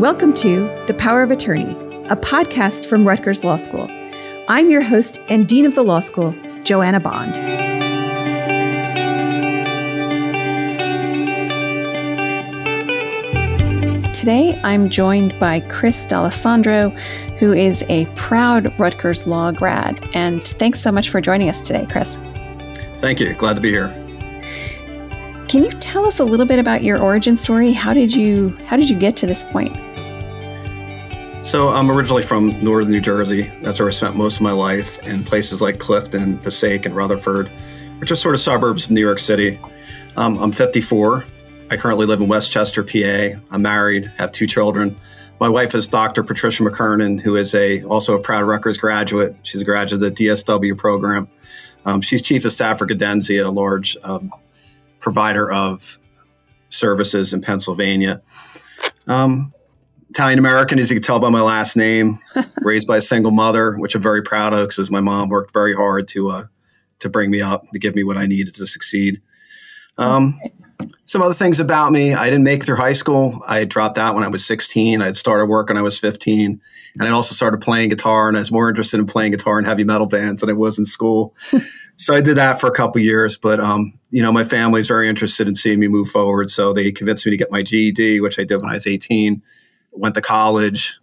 Welcome to The Power of Attorney, a podcast from Rutgers Law School. I'm your host and Dean of the Law School, Joanna Bond. Today, I'm joined by Chris D'Alessandro, who is a proud Rutgers Law grad. And thanks so much for joining us today, Chris. Thank you. Glad to be here. Can you tell us a little bit about your origin story? How did you how did you get to this point? So I'm originally from northern New Jersey. That's where I spent most of my life in places like Clifton, Passaic, and Rutherford, which are sort of suburbs of New York City. Um, I'm 54. I currently live in West Chester, PA. I'm married, have two children. My wife is Dr. Patricia McKernan, who is a also a proud Rutgers graduate. She's a graduate of the DSW program. Um, she's chief of staff for Cadenza, a large um, provider of services in Pennsylvania. Um, Italian American, as you can tell by my last name, raised by a single mother, which I'm very proud of because my mom worked very hard to uh, to bring me up, to give me what I needed to succeed. Um, some other things about me: I didn't make it through high school. I dropped out when I was 16. I had started work when I was 15, and I also started playing guitar. And I was more interested in playing guitar in heavy metal bands than I was in school. so I did that for a couple years. But um, you know, my family's very interested in seeing me move forward, so they convinced me to get my GED, which I did when I was 18 went to college,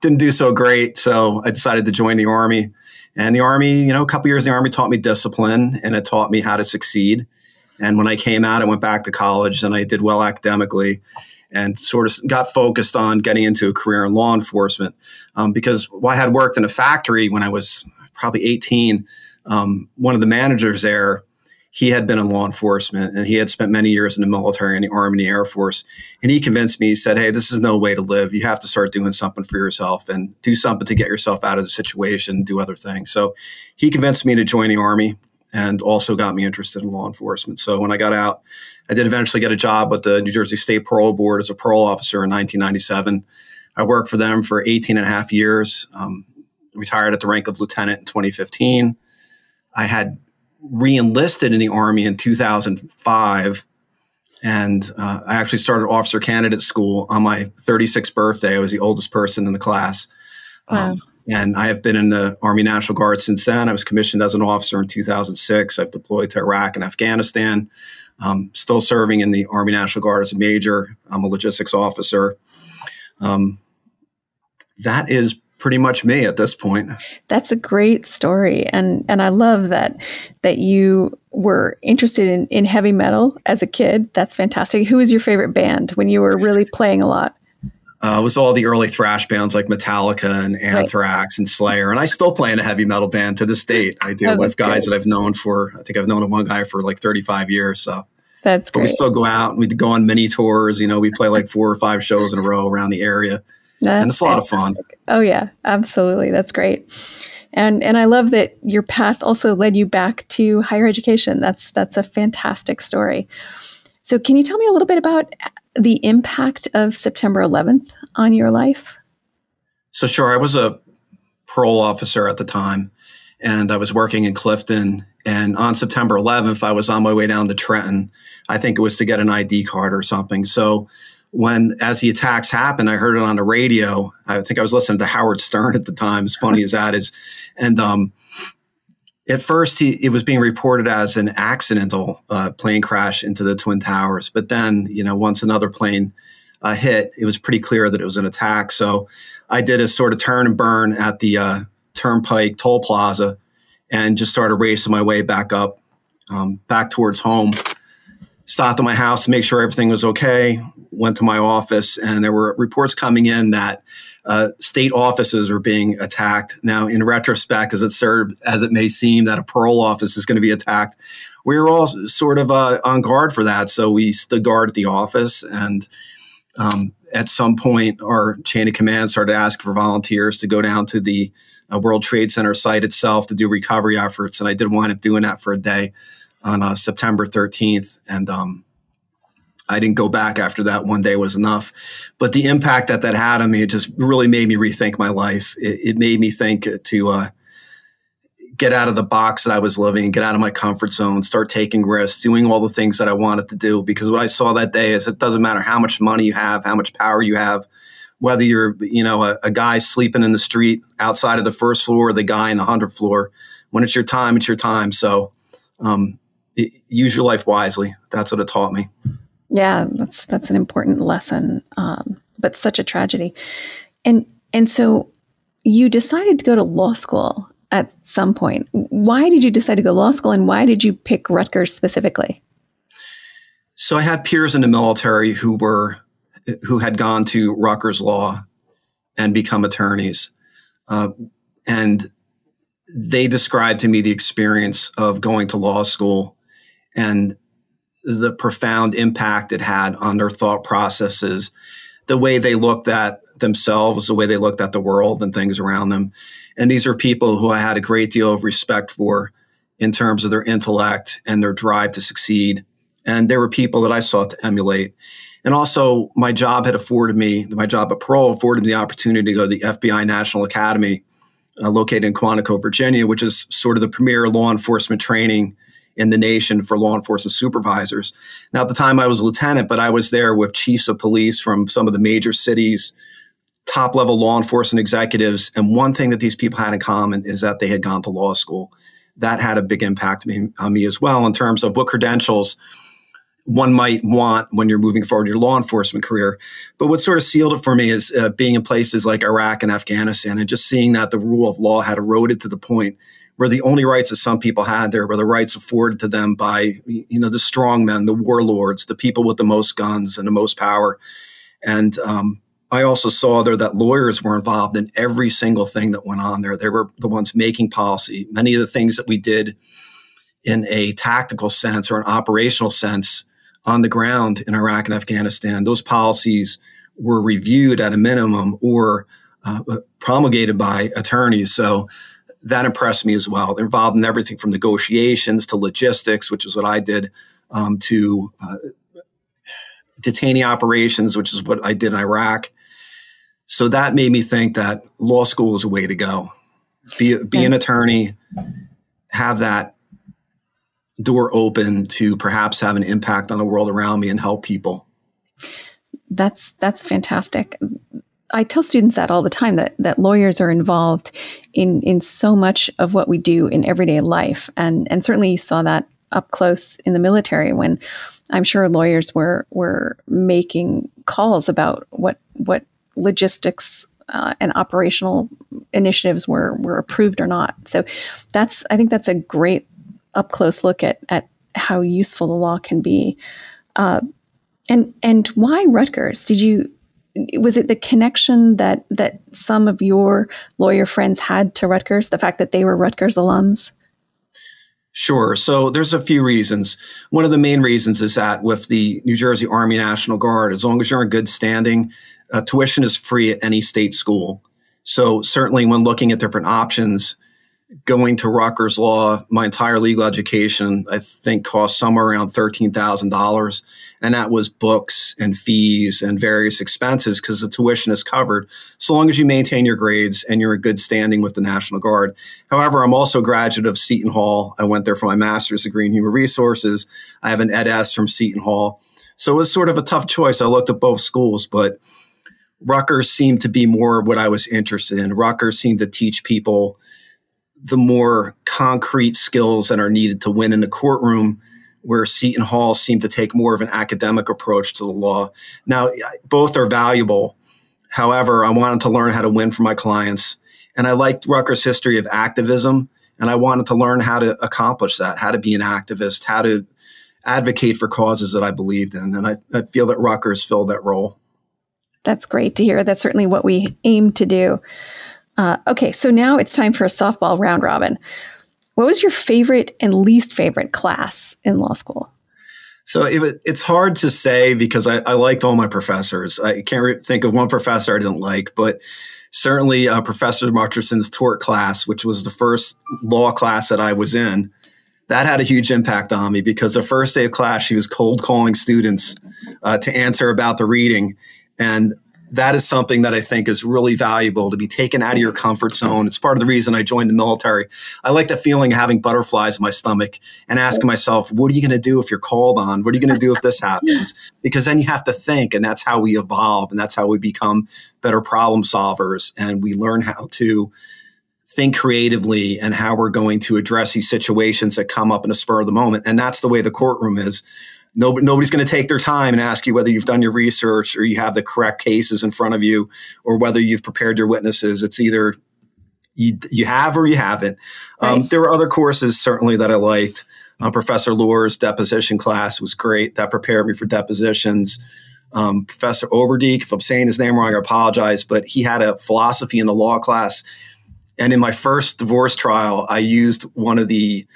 didn't do so great. So I decided to join the Army. And the Army, you know, a couple years in the Army taught me discipline and it taught me how to succeed. And when I came out, I went back to college and I did well academically and sort of got focused on getting into a career in law enforcement. Um, because I had worked in a factory when I was probably 18, um, one of the managers there he had been in law enforcement and he had spent many years in the military and the army and the air force and he convinced me he said hey this is no way to live. You have to start doing something for yourself and do something to get yourself out of the situation do other things. So he convinced me to join the army and also got me interested in law enforcement. So when i got out i did eventually get a job with the new jersey state parole board as a parole officer in 1997 i worked for them for 18 and a half years um, retired at the rank of lieutenant in 2015 I had re-enlisted in the army in 2005 and uh, i actually started officer candidate school on my 36th birthday. I was the oldest person in the class. Wow. um, and i have been in the army national guard since then. I was commissioned as an officer in 2006 i've deployed to iraq and afghanistan. Um, still serving in the army national guard as a major. I'm a logistics officer. Um, that is pretty much me at this point. That's a great story, and and I love that that you were interested in in heavy metal as a kid. That's fantastic. Who was your favorite band when you were really playing a lot? Uh, it was all the early thrash bands like Metallica and Anthrax right. and Slayer, and I still play in a heavy metal band to this date. I do oh, with guys that I've known for. I think I've known one guy for like thirty five years. So that's great. But we still go out. And we go on mini tours. You know, we play like four or five shows in a row around the area. That's and it's a lot of fun. Oh yeah, absolutely. That's great. And and I love that your path also led you back to higher education. That's that's a fantastic story. So can you tell me a little bit about the impact of September 11th on your life? So sure, I was a parole officer at the time and I was working in Clifton and on September 11th I was on my way down to Trenton. I think it was to get an ID card or something. So when as the attacks happened, I heard it on the radio. I think I was listening to Howard Stern at the time. As funny as that is, and um, at first he, it was being reported as an accidental uh, plane crash into the twin towers. But then, you know, once another plane uh, hit, it was pretty clear that it was an attack. So I did a sort of turn and burn at the uh, Turnpike Toll Plaza, and just started racing my way back up, um, back towards home stopped at my house to make sure everything was okay. Went to my office, and there were reports coming in that uh, state offices were being attacked. Now, in retrospect, as it served as it may seem that a parole office is going to be attacked, we were all sort of uh, on guard for that. So we stood guard at the office, and um, at some point, our chain of command started asking for volunteers to go down to the uh, World Trade Center site itself to do recovery efforts, and I did wind up doing that for a day on uh, September 13th. And um, I didn't go back after that. One day was enough. But the impact that that had on me, it just really made me rethink my life. It, it made me think to uh, get out of the box that I was living, get out of my comfort zone, start taking risks, doing all the things that I wanted to do. Because what I saw that day is it doesn't matter how much money you have, how much power you have, whether you're you know a, a guy sleeping in the street outside of the first floor or the guy in the hundredth floor. When it's your time, it's your time. So um, use your life wisely. That's what it taught me. Yeah, that's that's an important lesson, um, but such a tragedy. And and so you decided to go to law school at some point. Why did you decide to go to law school, and why did you pick Rutgers specifically? So I had peers in the military who were who had gone to Rutgers Law and become attorneys, uh, and they described to me the experience of going to law school and the profound impact it had on their thought processes, the way they looked at themselves, the way they looked at the world and things around them. And these are people who I had a great deal of respect for in terms of their intellect and their drive to succeed. And they were people that I sought to emulate. And also, my job had afforded me, my job at Parole afforded me the opportunity to go to the FBI National Academy, uh, located in Quantico, Virginia, which is sort of the premier law enforcement training in the nation for law enforcement supervisors. Now, at the time, I was a lieutenant, but I was there with chiefs of police from some of the major cities, top level law enforcement executives. And one thing that these people had in common is that they had gone to law school. That had a big impact on me, on me as well in terms of what credentials one might want when you're moving forward in your law enforcement career. But what sort of sealed it for me is uh, being in places like Iraq and Afghanistan and just seeing that the rule of law had eroded to the point where the only rights that some people had there were the rights afforded to them by you know the strong men, the warlords, the people with the most guns and the most power. And um, I also saw there that lawyers were involved in every single thing that went on there. They were the ones making policy. Many of the things that we did in a tactical sense or an operational sense on the ground in Iraq and Afghanistan, those policies were reviewed at a minimum or uh, promulgated by attorneys. So that impressed me as well. They're involved in everything from negotiations to logistics, which is what I did, um, to uh, detainee operations, which is what I did in Iraq. So that made me think that law school is a way to go. Be, be an attorney, have that door open to perhaps have an impact on the world around me and help people. That's that's fantastic. I tell students that all the time that that lawyers are involved in in so much of what we do in everyday life, and and certainly you saw that up close in the military when I'm sure lawyers were were making calls about what what logistics uh, and operational initiatives were were approved or not. So that's I think that's a great up close look at at how useful the law can be. Uh, and and why Rutgers? Did you was it the connection that that some of your lawyer friends had to Rutgers, the fact that they were Rutgers alums? Sure. So there's a few reasons. One of the main reasons is that with the New Jersey Army National Guard, as long as you're in good standing, uh, tuition is free at any state school. So certainly when looking at different options, going to Rutgers Law, my entire legal education, I think cost somewhere around $13,000. And that was books and fees and various expenses because the tuition is covered so long as you maintain your grades and you're in good standing with the National Guard. However, I'm also a graduate of Seton Hall. I went there for my master's degree in human resources. I have an Ed.S. from Seton Hall. So it was sort of a tough choice. I looked at both schools, but Rutgers seemed to be more what I was interested in. Rutgers seemed to teach people the more concrete skills that are needed to win in the courtroom, where Seton Hall seemed to take more of an academic approach to the law. Now, both are valuable. However, I wanted to learn how to win for my clients. And I liked Rutgers' history of activism. And I wanted to learn how to accomplish that, how to be an activist, how to advocate for causes that I believed in. And I, I feel that Rutgers filled that role. That's great to hear. That's certainly what we aim to do. Uh, okay, so now it's time for a softball round robin. What was your favorite and least favorite class in law school? So it, it's hard to say because I, I, liked all my professors. I can't re- think of one professor I didn't like, but certainly uh, Professor Mutcherson's tort class, which was the first law class that I was in, that had a huge impact on me because the first day of class, she was cold calling students uh, to answer about the reading. And that is something that I think is really valuable to be taken out of your comfort zone. It's part of the reason I joined the military. I like the feeling of having butterflies in my stomach and asking myself, what are you going to do if you're called on? What are you going to do if this happens? Because then you have to think, and that's how we evolve, and that's how we become better problem solvers, and we learn how to think creatively and how we're going to address these situations that come up in a spur of the moment. And that's the way the courtroom is Nobody, nobody's going to take their time and ask you whether you've done your research or you have the correct cases in front of you or whether you've prepared your witnesses. It's either you, you have or you haven't. Um, right. There were other courses certainly that I liked. Uh, Professor Lohr's deposition class was great. That prepared me for depositions. Um, Professor Oberdiek, if I'm saying his name wrong, I apologize, but he had a philosophy in the law class. And in my first divorce trial, I used one of the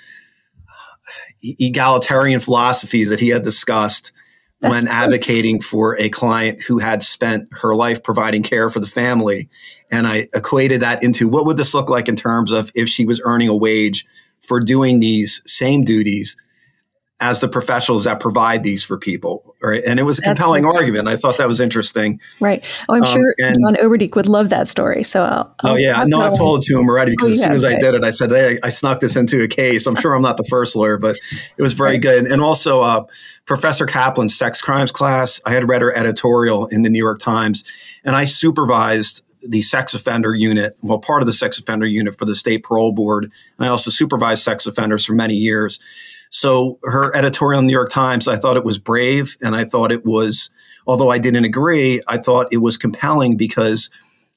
egalitarian philosophies that he had discussed That's when advocating for a client who had spent her life providing care for the family. And I equated that into what would this look like in terms of if she was earning a wage for doing these same duties as the professionals that provide these for people. Right. And it was a compelling argument. I thought that was interesting. Right. Oh, I'm um, sure and, John Oberdiek would love that story. So I'll, I'll oh yeah, no, I've told it to him already because oh, as soon as I did it, I said, Hey, I snuck this into a case. I'm sure I'm not the first lawyer, but it was very right. good. And also uh, Professor Kaplan's sex crimes class, I had read her editorial in the New York Times and I supervised the sex offender unit, well, part of the sex offender unit for the state parole board. And I also supervised sex offenders for many years. So her editorial in the New York Times, I thought it was brave and I thought it was, although I didn't agree, I thought it was compelling because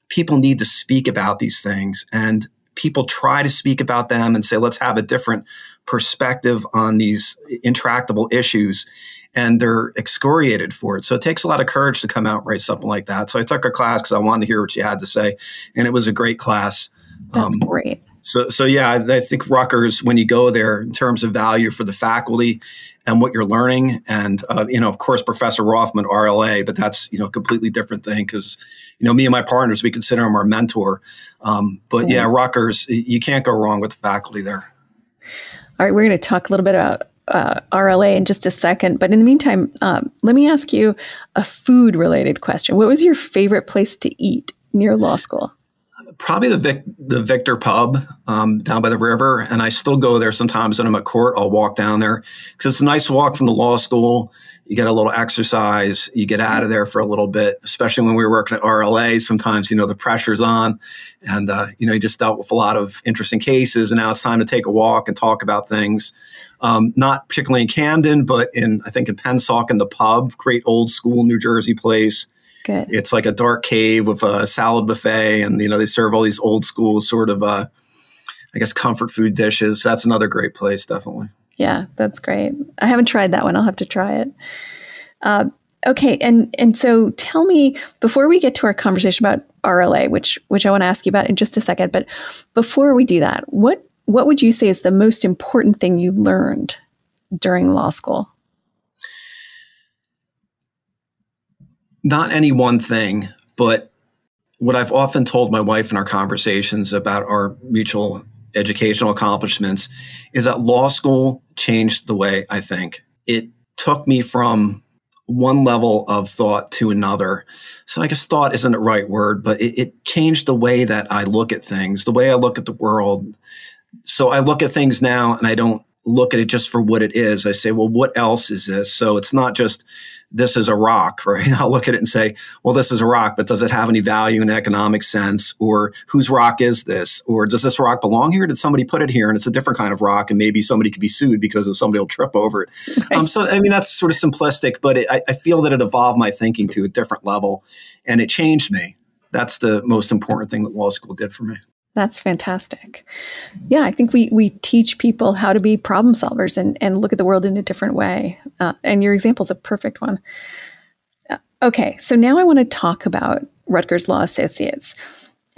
people need to speak about these things and people try to speak about them and say, let's have a different perspective on these intractable issues. And they're excoriated for it. So it takes a lot of courage to come out and write something like that. So I took a class because I wanted to hear what she had to say. And it was a great class. That's um, great. So, so yeah, I, I think Rutgers, when you go there in terms of value for the faculty and what you're learning, and uh, you know, of course, Professor Rothman, RLA, but that's you know a completely different thing because you know me and my partners, we consider him our mentor. Um, but yeah, Rutgers, you can't go wrong with the faculty there. All right, we're going to talk a little bit about uh, RLA in just a second. But in the meantime, um, let me ask you a food related question. What was your favorite place to eat near law school? Probably the Vic, the Victor Pub um, down by the river, and I still go there sometimes when I'm at court. I'll walk down there because it's a nice walk from the law school. You get a little exercise. You get out of there for a little bit, especially when we were working at RLA. Sometimes you know the pressure's on, and uh, you know you just dealt with a lot of interesting cases, and now it's time to take a walk and talk about things. Um, not particularly in Camden, but in I think in Pennsauken, the pub, great old school New Jersey place. Good. It's like a dark cave with a salad buffet, and you know they serve all these old school sort of, uh, I guess, comfort food dishes. That's another great place, definitely. Yeah, that's great. I haven't tried that one. I'll have to try it. Uh, okay, and and so tell me before we get to our conversation about RLA, which which I want to ask you about in just a second, but before we do that, what what would you say is the most important thing you learned during law school? Not any one thing, but what I've often told my wife in our conversations about our mutual educational accomplishments is that law school changed the way I think. It took me from one level of thought to another. So I guess thought isn't the right word, but it, it, changed the way that I look at things, the way I look at the world. So I look at things now and I don't look at it just for what it is. I say, well, what else is this? So it's not just this is a rock, right? I'll look at it and say, well, this is a rock, but does it have any value in economic sense? Or whose rock is this? Or does this rock belong here? Did somebody put it here? And it's a different kind of rock, and maybe somebody could be sued because of somebody will trip over it. Um, so, I mean, that's sort of simplistic, but it, I, I feel that it evolved my thinking to a different level, and it changed me. That's the most important thing that law school did for me. That's fantastic. Yeah, I think we we teach people how to be problem solvers and and look at the world in a different way. Uh, and your example is a perfect one. Uh, okay, so now I want to talk about Rutgers Law Associates.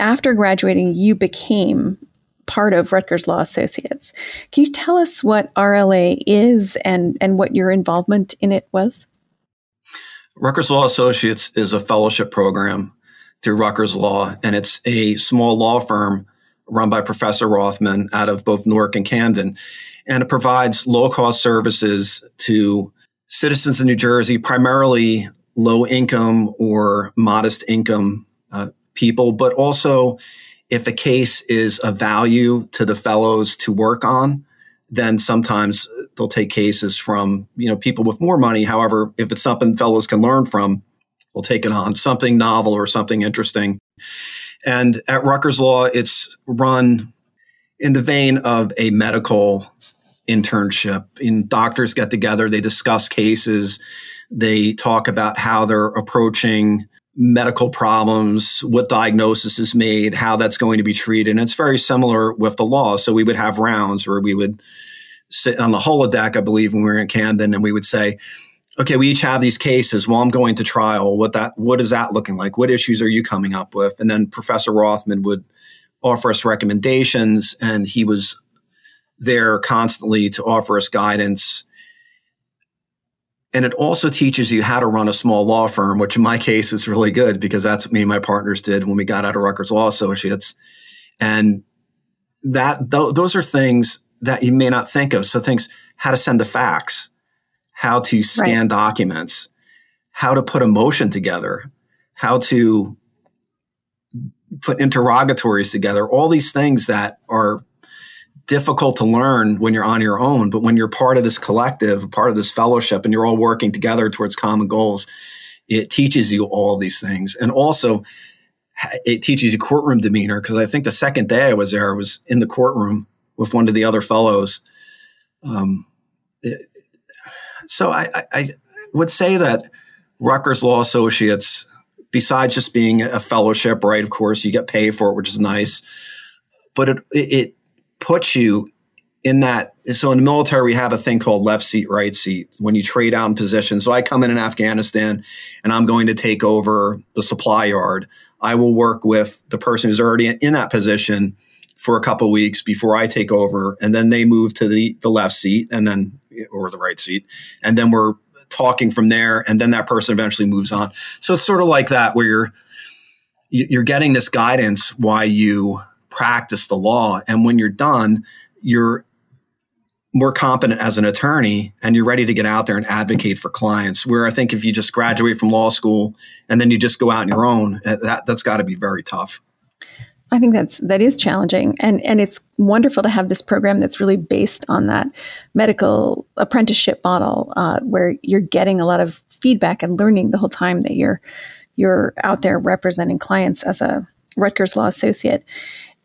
After graduating, you became part of Rutgers Law Associates. Can you tell us what RLA is and and what your involvement in it was? Rutgers Law Associates is a fellowship program through Rutgers Law, and it's a small law firm run by Professor Rothman out of both Newark and Camden. And it provides low cost services to citizens in New Jersey, primarily low income or modest income uh, people, but also if a case is of value to the fellows to work on, then sometimes they'll take cases from you know people with more money. However, if it's something fellows can learn from, we'll take it on something novel or something interesting. And at Rutgers Law, it's run in the vein of a medical internship. In doctors get together, they discuss cases, they talk about how they're approaching medical problems, what diagnosis is made, how that's going to be treated. And it's very similar with the law. So we would have rounds where we would sit on the holodeck, I believe, when we were in Camden, and we would say, okay, we each have these cases. Well, I'm going to trial. What that what is that looking like? What issues are you coming up with? And then Professor Rothman would offer us recommendations, and he was there constantly to offer us guidance. And it also teaches you how to run a small law firm, which in my case is really good because that's what me and my partners did when we got out of Rutgers Law Associates. And that th- those are things that you may not think of. So things how to send a fax, how to scan right. documents, how to put a motion together, how to put interrogatories together, all these things that are difficult to learn when you're on your own, but when you're part of this collective, part of this fellowship, and you're all working together towards common goals, it teaches you all these things. And also, it teaches you courtroom demeanor because I think the second day I was there, I was in the courtroom with one of the other fellows. Um, it, so I, I, I would say that Rutgers Law Associates, besides just being a fellowship, right? Of course, you get paid for it, which is nice, but it it puts you in that. So in the military, we have a thing called left seat, right seat when you trade out in position. So I come in in Afghanistan and I'm going to take over the supply yard. I will work with the person who's already in that position for a couple weeks before I take over, and then they move to the the left seat, and then or the right seat, and then we're talking from there, and then that person eventually moves on. So it's sort of like that where you're you're getting this guidance why you practice the law, and when you're done, you're more competent as an attorney and you're ready to get out there and advocate for clients. Where i think if you just graduate from law school and then you just go out on your own that, that's got to be very tough I think that's that is challenging, and and it's wonderful to have this program that's really based on that medical apprenticeship model, uh, where you're getting a lot of feedback and learning the whole time that you're you're out there representing clients as a Rutgers Law Associate.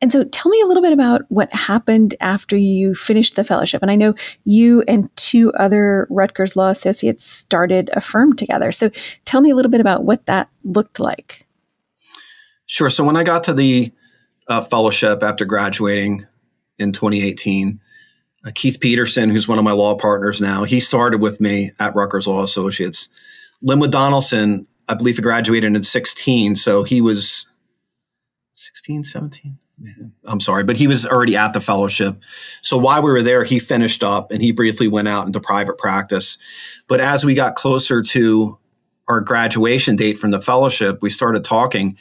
And so, tell me a little bit about what happened after you finished the fellowship. And I know you and two other Rutgers Law Associates started a firm together. So, tell me a little bit about what that looked like. Sure. So, when I got to the uh, fellowship after graduating in 2018. Uh, Keith Peterson, who's one of my law partners now, he started with me at Rutgers Law Associates. Linwood Donaldson, I believe he graduated in 16, so he was 16, 17. I'm sorry, but he was already at the fellowship. So while we were there, he finished up and he briefly went out into private practice. But as we got closer to our graduation date from the fellowship, we started talking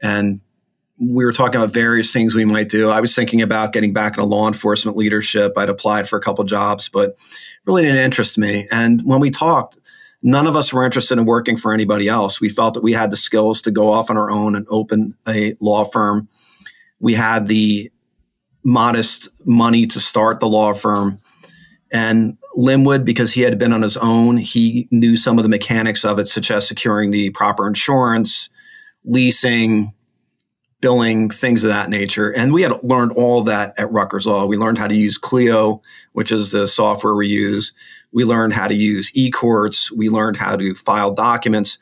and we were talking about various things we might do. I was thinking about getting back into law enforcement leadership. I'd applied for a couple jobs, but really didn't interest me. And when we talked, none of us were interested in working for anybody else. We felt that we had the skills to go off on our own and open a law firm. We had the modest money to start the law firm. And Linwood, because he had been on his own, he knew some of the mechanics of it, such as securing the proper insurance, leasing, billing, things of that nature. And we had learned all that at Rutgers Law. We learned how to use Clio, which is the software we use. We learned how to use eCourts. We learned how to file documents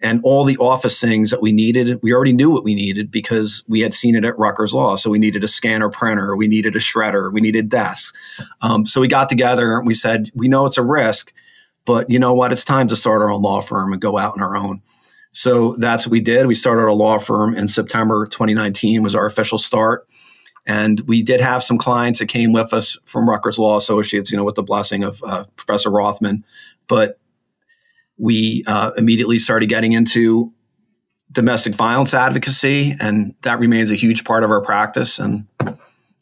and all the office things that we needed. We already knew what we needed because we had seen it at Rutgers Law. So we needed a scanner printer, we needed a shredder, we needed desks. Um, so we got together and we said, we know it's a risk, but you know what? It's time to start our own law firm and go out on our own. So that's what we did. We started a law firm in September 2019 was our official start. And we did have some clients that came with us from Rutgers Law Associates, you know, with the blessing of uh, Professor Rothman. But we uh, immediately started getting into domestic violence advocacy, and that remains a huge part of our practice. And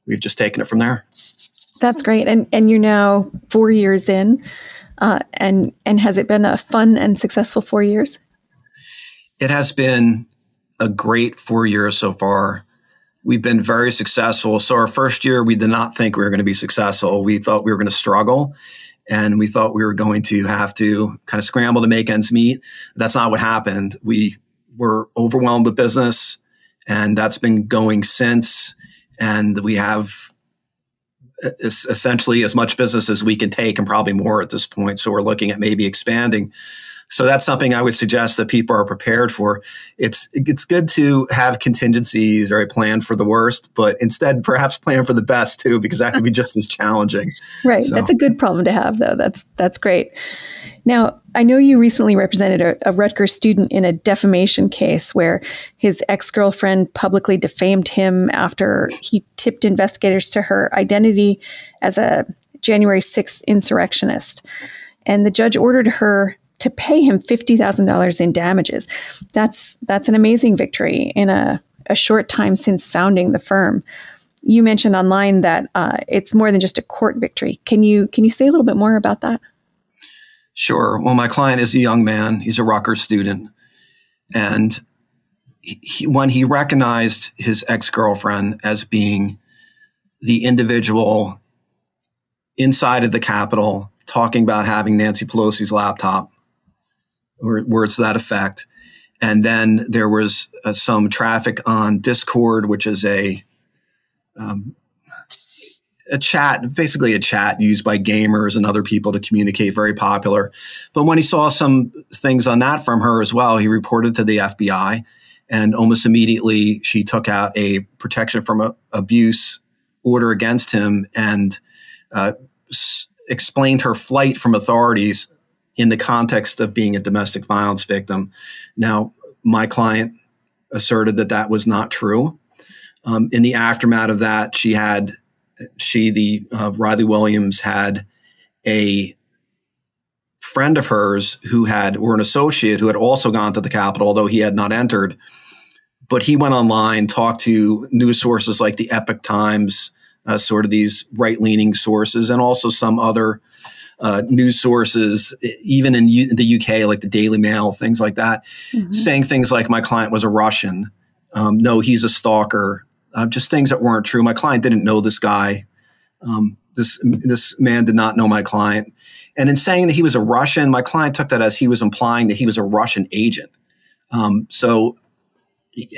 we've just taken it from there. That's great. And and you're now four years in Uh, and and has it been a fun and successful four years? It has been a great four years so far. We've been very successful. So our first year, we did not think we were going to be successful. We thought we were going to struggle, and we thought we were going to have to kind of scramble to make ends meet. That's not what happened. We were overwhelmed with business, and that's been going since. And we have essentially as much business as we can take and probably more at this point. So we're looking at maybe expanding. So that's something I would suggest that people are prepared for. It's it's good to have contingencies or a plan for the worst, but instead perhaps plan for the best too, because that can be just as challenging. Right. So. That's a good problem to have though. That's that's great. Now, I know you recently represented a, a Rutgers student in a defamation case where his ex girlfriend publicly defamed him after he tipped investigators to her identity as a January 6th insurrectionist. And the judge ordered her to pay him $50,000 in damages. That's, that's an amazing victory in a, a short time since founding the firm you mentioned online that uh, it's more than just a court victory. Can you can you say a little bit more about that? Sure. Well, my client is a young man. He's a Rutgers student. And he, when he recognized his ex girlfriend as being the individual inside of the Capitol talking about having Nancy Pelosi's laptop, or words to that effect. And then there was uh, some traffic on Discord, which is a um, a chat, basically a chat used by gamers and other people to communicate, very popular. But when he saw some things on that from her as well, he reported to the FBI. And almost immediately, she took out a protection from a, abuse order against him and uh, s- explained her flight from authorities in the context of being a domestic violence victim. Now, my client asserted that that was not true. Um, in the aftermath of that, she had she, the uh, Riley Williams, had a friend of hers who had, or an associate who had also gone to the Capitol, although he had not entered. But he went online, talked to news sources like the Epoch Times, uh, sort of these right leaning sources, and also some other uh, news sources, even in U- the UK, like the Daily Mail, things like that, mm-hmm. saying things like, My client was a Russian. Um, no, he's a stalker uh, just things that weren't true. My client didn't know this guy. Um, this this man did not know my client, and in saying that he was a Russian, my client took that as he was implying that he was a Russian agent. Um, so,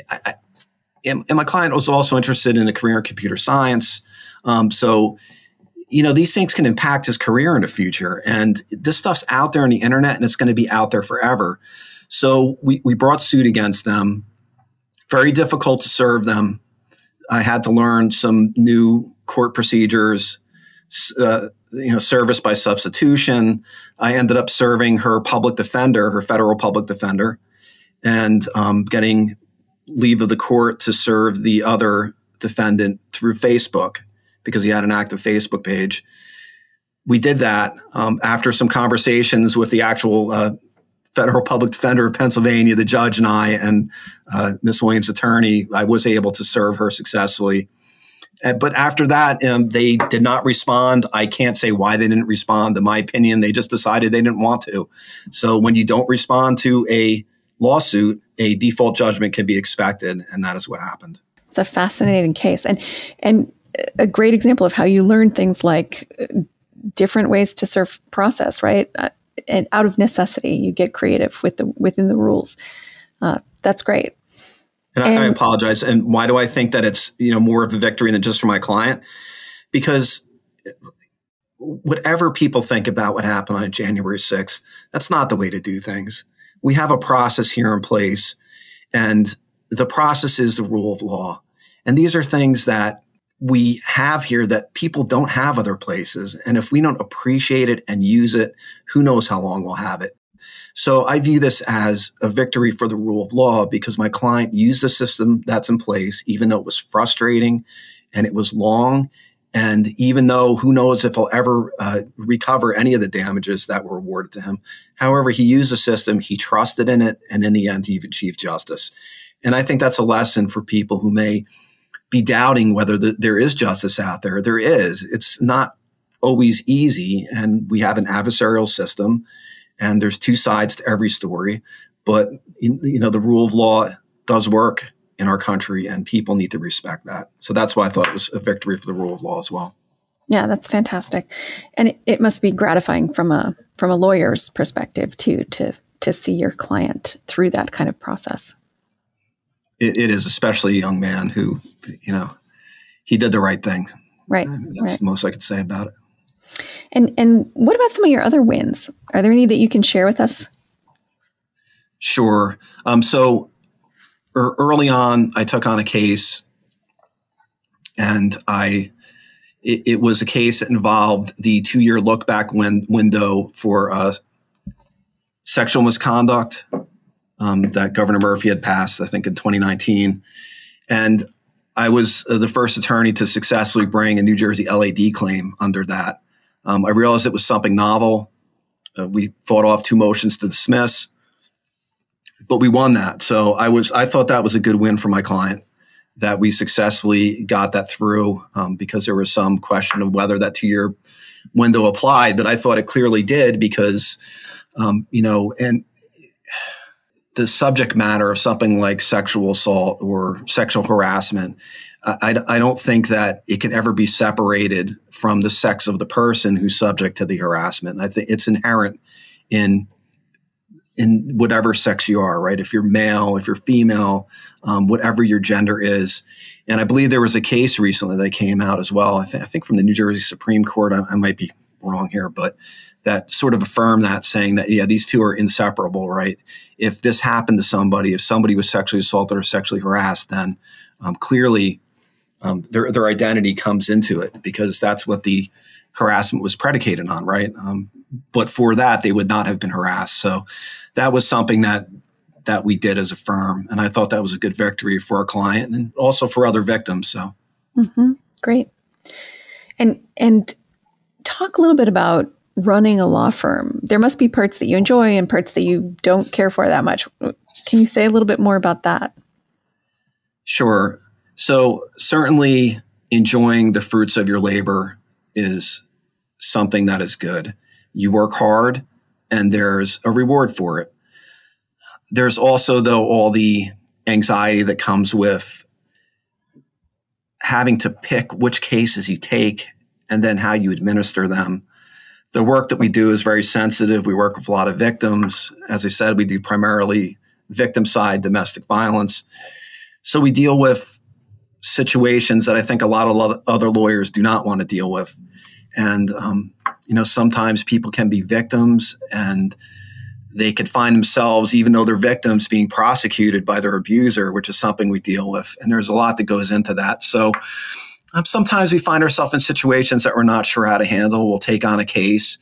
I, I, and, and, my client was also interested in a career in computer science. Um, so, you know, these things can impact his career in the future, and this stuff's out there on the internet, and it's going to be out there forever. So, we we brought suit against them. Very difficult to serve them. I had to learn some new court procedures, uh, you know, service by substitution. I ended up serving her public defender, her federal public defender, and um, getting leave of the court to serve the other defendant through Facebook because he had an active Facebook page. We did that um, after some conversations with the actual uh, federal public defender of Pennsylvania, the judge and I, and uh, Miss Williams' attorney, I was able to serve her successfully. Uh, but after that, um, they did not respond. I can't say why they didn't respond. In my opinion, they just decided they didn't want to. So when you don't respond to a lawsuit, a default judgment can be expected, and that is what happened. It's a fascinating case, and and a great example of how you learn things like uh, different ways to serve process. Right, uh, and out of necessity, you get creative with the within the rules. Uh, that's great. And, and I, I apologize. And why do I think that it's you know more of a victory than just for my client? Because whatever people think about what happened on January 6th, that's not the way to do things. We have a process here in place, and the process is the rule of law. And these are things that we have here that people don't have other places. And if we don't appreciate it and use it, who knows how long we'll have it. So I view this as a victory for the rule of law because my client used the system that's in place, even though it was frustrating and it was long. And even though who knows if he'll ever uh, recover any of the damages that were awarded to him. However, he used the system, he trusted in it, and in the end, he achieved justice. And I think that's a lesson for people who may be doubting whether the, there is justice out there. There is. It's not always easy. And we have an adversarial system, and there's two sides to every story. But you know, the rule of law does work in our country, and people need to respect that. So that's why I thought it was a victory for the rule of law as well. Yeah, that's fantastic, and it, it must be gratifying from a from a lawyer's perspective too to to see your client through that kind of process. It, it is, especially a young man who, you know, he did the right thing. Right. I mean, that's right. the most I could say about it. And and what about some of your other wins? Are there any that you can share with us? Sure. Um, so er, early on, I took on a case, and I it, it was a case that involved the two year look back win, window for uh, sexual misconduct um, that Governor Murphy had passed, I think, in 2019, and I was uh, the first attorney to successfully bring a New Jersey LAD claim under that. Um, I realized it was something novel. Uh, we fought off two motions to dismiss, but we won that. So I was I thought that was a good win for my client that we successfully got that through um, because there was some question of whether that two year window applied, but I thought it clearly did because um, you know and the subject matter of something like sexual assault or sexual harassment, I, I, don't think that it can ever be separated from the sex of the person who's subject to the harassment. I think it's inherent in in whatever sex you are, right? If you're male, if you're female, um, whatever your gender is. And I believe there was a case recently that came out as well. I, th- I think from the New Jersey Supreme Court. I, I might be wrong here, but that sort of affirm that, saying that yeah, these two are inseparable, right? If this happened to somebody, if somebody was sexually assaulted or sexually harassed, then um, clearly um, their their identity comes into it because that's what the harassment was predicated on, right? Um, but for that, they would not have been harassed. So that was something that that we did as a firm, and I thought that was a good victory for our client and also for other victims. So mm-hmm. great, and and talk a little bit about running a law firm. There must be parts that you enjoy and parts that you don't care for that much. Can you say a little bit more about that? Sure. So, certainly enjoying the fruits of your labor is something that is good. You work hard and there's a reward for it. There's also, though, all the anxiety that comes with having to pick which cases you take and then how you administer them the work that we do is very sensitive. We work with a lot of victims. As I said, we do primarily victim side domestic violence. So we deal with situations that I think a lot of other lawyers do not want to deal with. And, um, you know, sometimes people can be victims and they could find themselves, even though they're victims, being prosecuted by their abuser, which is something we deal with. And there's a lot that goes into that. So, um, sometimes we find ourselves in situations that we're not sure how to handle. We'll take on a case,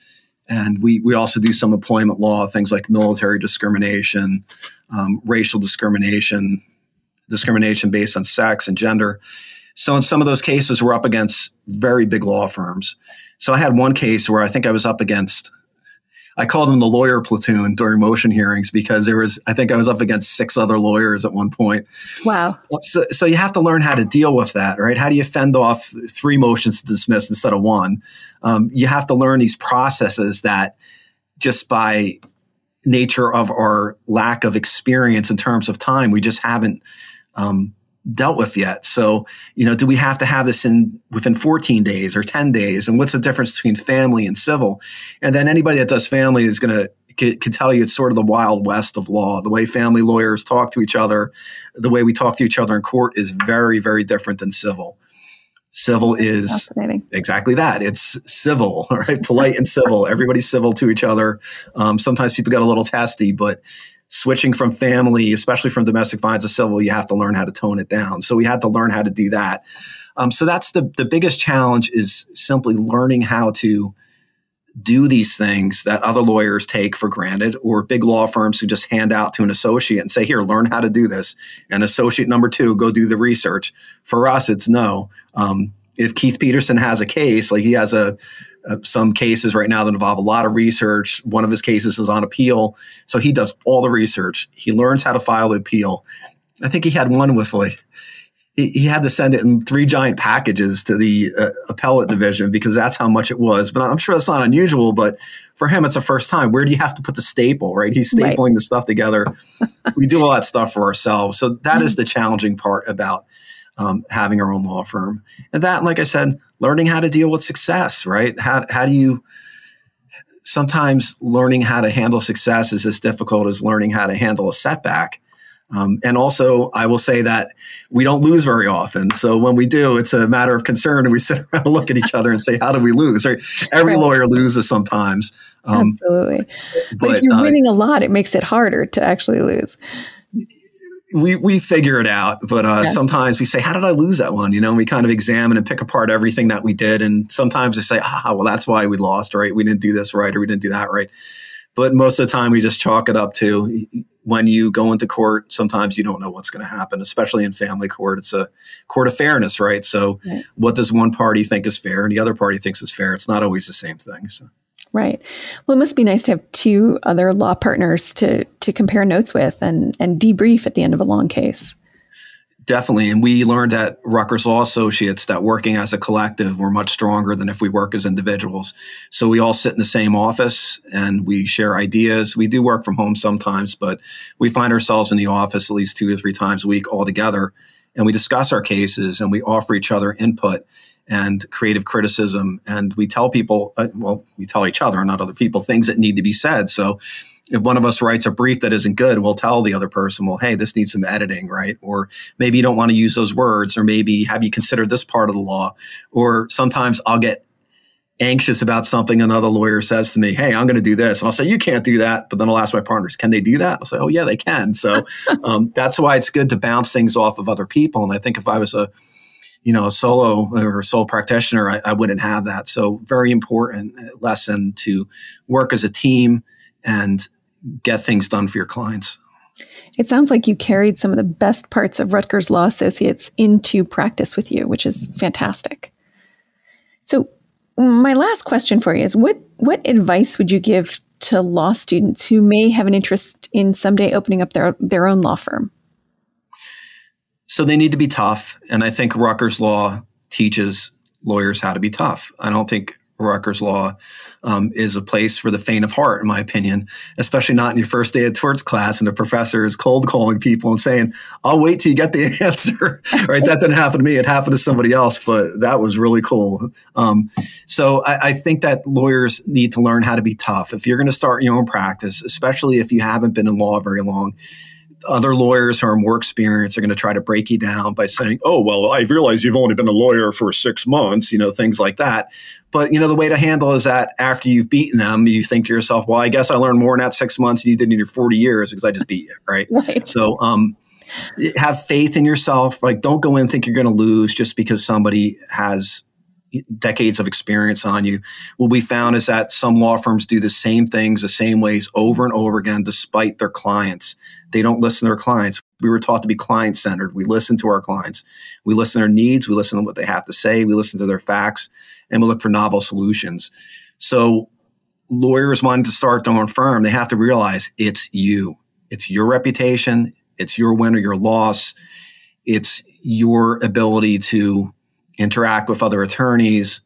and we we also do some employment law things like military discrimination, um, racial discrimination, discrimination based on sex and gender. So in some of those cases, we're up against very big law firms. So I had one case where I think I was up against I called them the lawyer platoon during motion hearings because there was, I think I was up against six other lawyers at one point. Wow. So, so you have to learn how to deal with that, right? How do you fend off three motions to dismiss instead of one? Um, you have to learn these processes that just by nature of our lack of experience in terms of time, we just haven't um, dealt with yet. So, you know, do we have to have this in within 14 days or 10 days? And what's the difference between family and civil? And then anybody that does family is going to can tell you it's sort of the wild west of law. The way family lawyers talk to each other, the way we talk to each other in court is very, very different than civil. Civil is exactly that. It's civil, right? Polite and civil. Everybody's civil to each other. Um, sometimes people get a little testy, but switching from family, especially from domestic violence to civil, you have to learn how to tone it down. So we had to learn how to do that. Um, so that's the the biggest challenge is simply learning how to do these things that other lawyers take for granted or big law firms who just hand out to an associate and say here learn how to do this and associate number two go do the research for us it's no um, if keith peterson has a case like he has a uh, some cases right now that involve a lot of research. One of his cases is on appeal. So he does all the research. He learns how to file the appeal. I think he had one with like, he, he had to send it in three giant packages to the uh, appellate division because that's how much it was. But I'm sure that's not unusual. But for him, it's the first time. Where do you have to put the staple, right? He's stapling right. the stuff together. we do all that stuff for ourselves. So that mm-hmm. is the challenging part about um, having our own law firm. And that, like I said, learning how to deal with success, right? How, how do you sometimes learning how to handle success is as difficult as learning how to handle a setback. Um, and also, I will say that we don't lose very often. So when we do, it's a matter of concern, and we sit around and look at each other and say, "How do we lose?" Right? Every right. lawyer loses sometimes. Um, Absolutely. But, but if you're uh, winning a lot, it makes it harder to actually lose. We we figure it out, but uh, yeah. sometimes we say, "How did I lose that one?" You know, and we kind of examine and pick apart everything that we did, and sometimes we say, "Ah, well, that's why we lost, right? We didn't do this right, or we didn't do that right." But most of the time, we just chalk it up to when you go into court, sometimes you don't know what's going to happen, especially in family court. It's a court of fairness, right? So, right. what does one party think is fair and the other party thinks is fair? It's not always the same thing. So. Right. Well, it must be nice to have two other law partners to to compare notes with and and debrief at the end of a long case. Definitely. And we learned at Rutgers Law Associates that working as a collective, we're much stronger than if we work as individuals. So we all sit in the same office and we share ideas. We do work from home sometimes, but we find ourselves in the office at least two or three times a week all together. And we discuss our cases and we offer each other input and creative criticism. And we tell people, uh, well, we tell each other, not other people, things that need to be said. So if one of us writes a brief that isn't good, we'll tell the other person, well, hey, this needs some editing, right? Or maybe you don't want to use those words, or maybe have you considered this part of the law? Or sometimes I'll get anxious about something another lawyer says to me, hey, I'm going to do this. And I'll say, you can't do that. But then I'll ask my partners, can they do that? I'll say, oh, yeah, they can. So um, that's why it's good to bounce things off of other people. And I think if I was a you know, a solo or a sole practitioner, I, I wouldn't have that. So very important lesson to work as a team and get things done for your clients. It sounds like you carried some of the best parts of Rutgers Law Associates into practice with you, which is fantastic. So, my last question for you is what what advice would you give to law students who may have an interest in someday opening up their their own law firm? So they need to be tough, and I think Rutgers Law teaches lawyers how to be tough. I don't think Rutgers Law um, is a place for the faint of heart, in my opinion, especially not in your first day of torts class and the professor is cold calling people and saying, I'll wait till you get the answer. right? That didn't happen to me. It happened to somebody else, but that was really cool. Um, so I, I think that lawyers need to learn how to be tough. If you're going to start your own practice, especially if you haven't been in law very long, other lawyers who are more experienced are going to try to break you down by saying, "Oh, well, I realize you've only been a lawyer for six months," you know, things like that. But you know, the way to handle is that after you've beaten them, you think to yourself, "Well, I guess I learned more in that six months than you did in your forty years because I just beat you." Right. right. So, um, have faith in yourself. Like, don't go in and think you're going to lose just because somebody has decades of experience on you. What we found is that some law firms do the same things the same ways over and over again, despite their clients. They don't listen to their clients. We were taught to be client centered. We listen to our clients. We listen to their needs. We listen to what they have to say. We listen to their facts and we look for novel solutions. So lawyers wanting to start their own firm, they have to realize it's you. It's your reputation. It's your win or your loss. It's your ability to interact with other attorneys.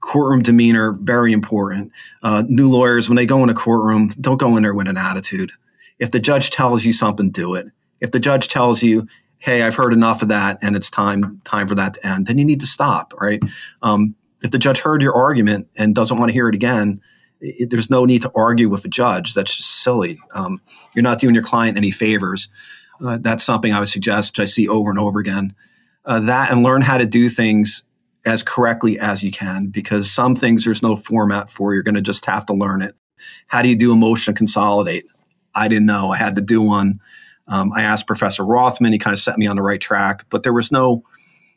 Courtroom demeanor, very important. Uh, new lawyers, when they go in a courtroom, don't go in there with an attitude. If the judge tells you something, do it. If the judge tells you, "Hey, I've heard enough of that, and it's time time for that to end," then you need to stop. Right? Um, if the judge heard your argument and doesn't want to hear it again, it, there's no need to argue with a judge. That's just silly. Um, you're not doing your client any favors. Uh, that's something I would suggest, which I see over and over again uh, that and learn how to do things as correctly as you can because some things there's no format for. You're going to just have to learn it. How do you do a motion consolidate? I didn't know. I had to do one. Um, I asked Professor Rothman. He kind of set me on the right track, but there was no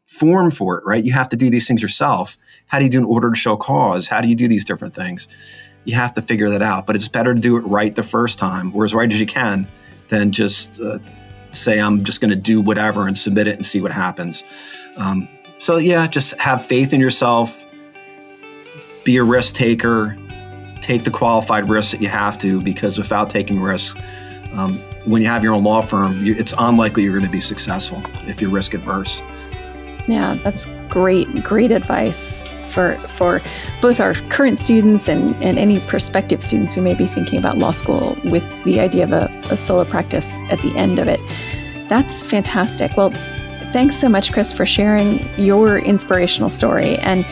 form for it, right? You have to do these things yourself. How do you do an order to show cause? How do you do these different things? You have to figure that out, but it's better to do it right the first time, or as right as you can, than just uh, say I'm just going to do whatever and submit it and see what happens. Um, so yeah, just have faith in yourself. Be a risk taker. Take the qualified risks that you have to, because without taking risks, um, when you have your own law firm, you, it's unlikely you're going to be successful if you're risk adverse. Yeah, that's great, great advice for for both our current students and, and any prospective students who may be thinking about law school with the idea of a, a solo practice at the end of it. That's fantastic. Well, thanks so much, Chris, for sharing your inspirational story, and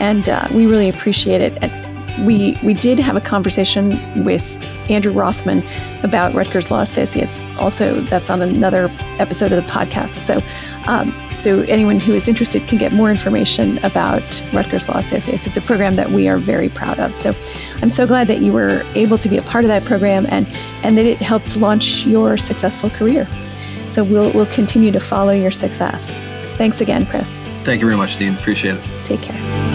and uh, we really appreciate it. And we we did have a conversation with Andrew Rothman about Rutgers Law Associates. Also, that's on another episode of the podcast. So, um, so anyone who is interested can get more information about Rutgers Law Associates. It's a program that we are very proud of. So, I'm so glad that you were able to be a part of that program and and that it helped launch your successful career. So we'll we'll continue to follow your success. Thanks again, Chris. Thank you very much, Dean. Appreciate it. Take care.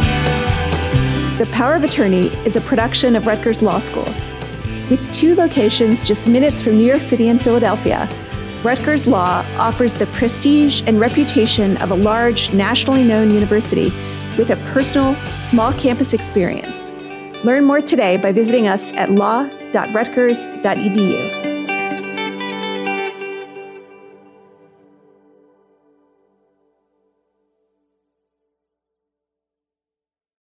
The Power of Attorney is a production of Rutgers Law School. With two locations just minutes from New York City and Philadelphia, Rutgers Law offers the prestige and reputation of a large, nationally known university with a personal, small campus experience. Learn more today by visiting us at law.rutgers.edu.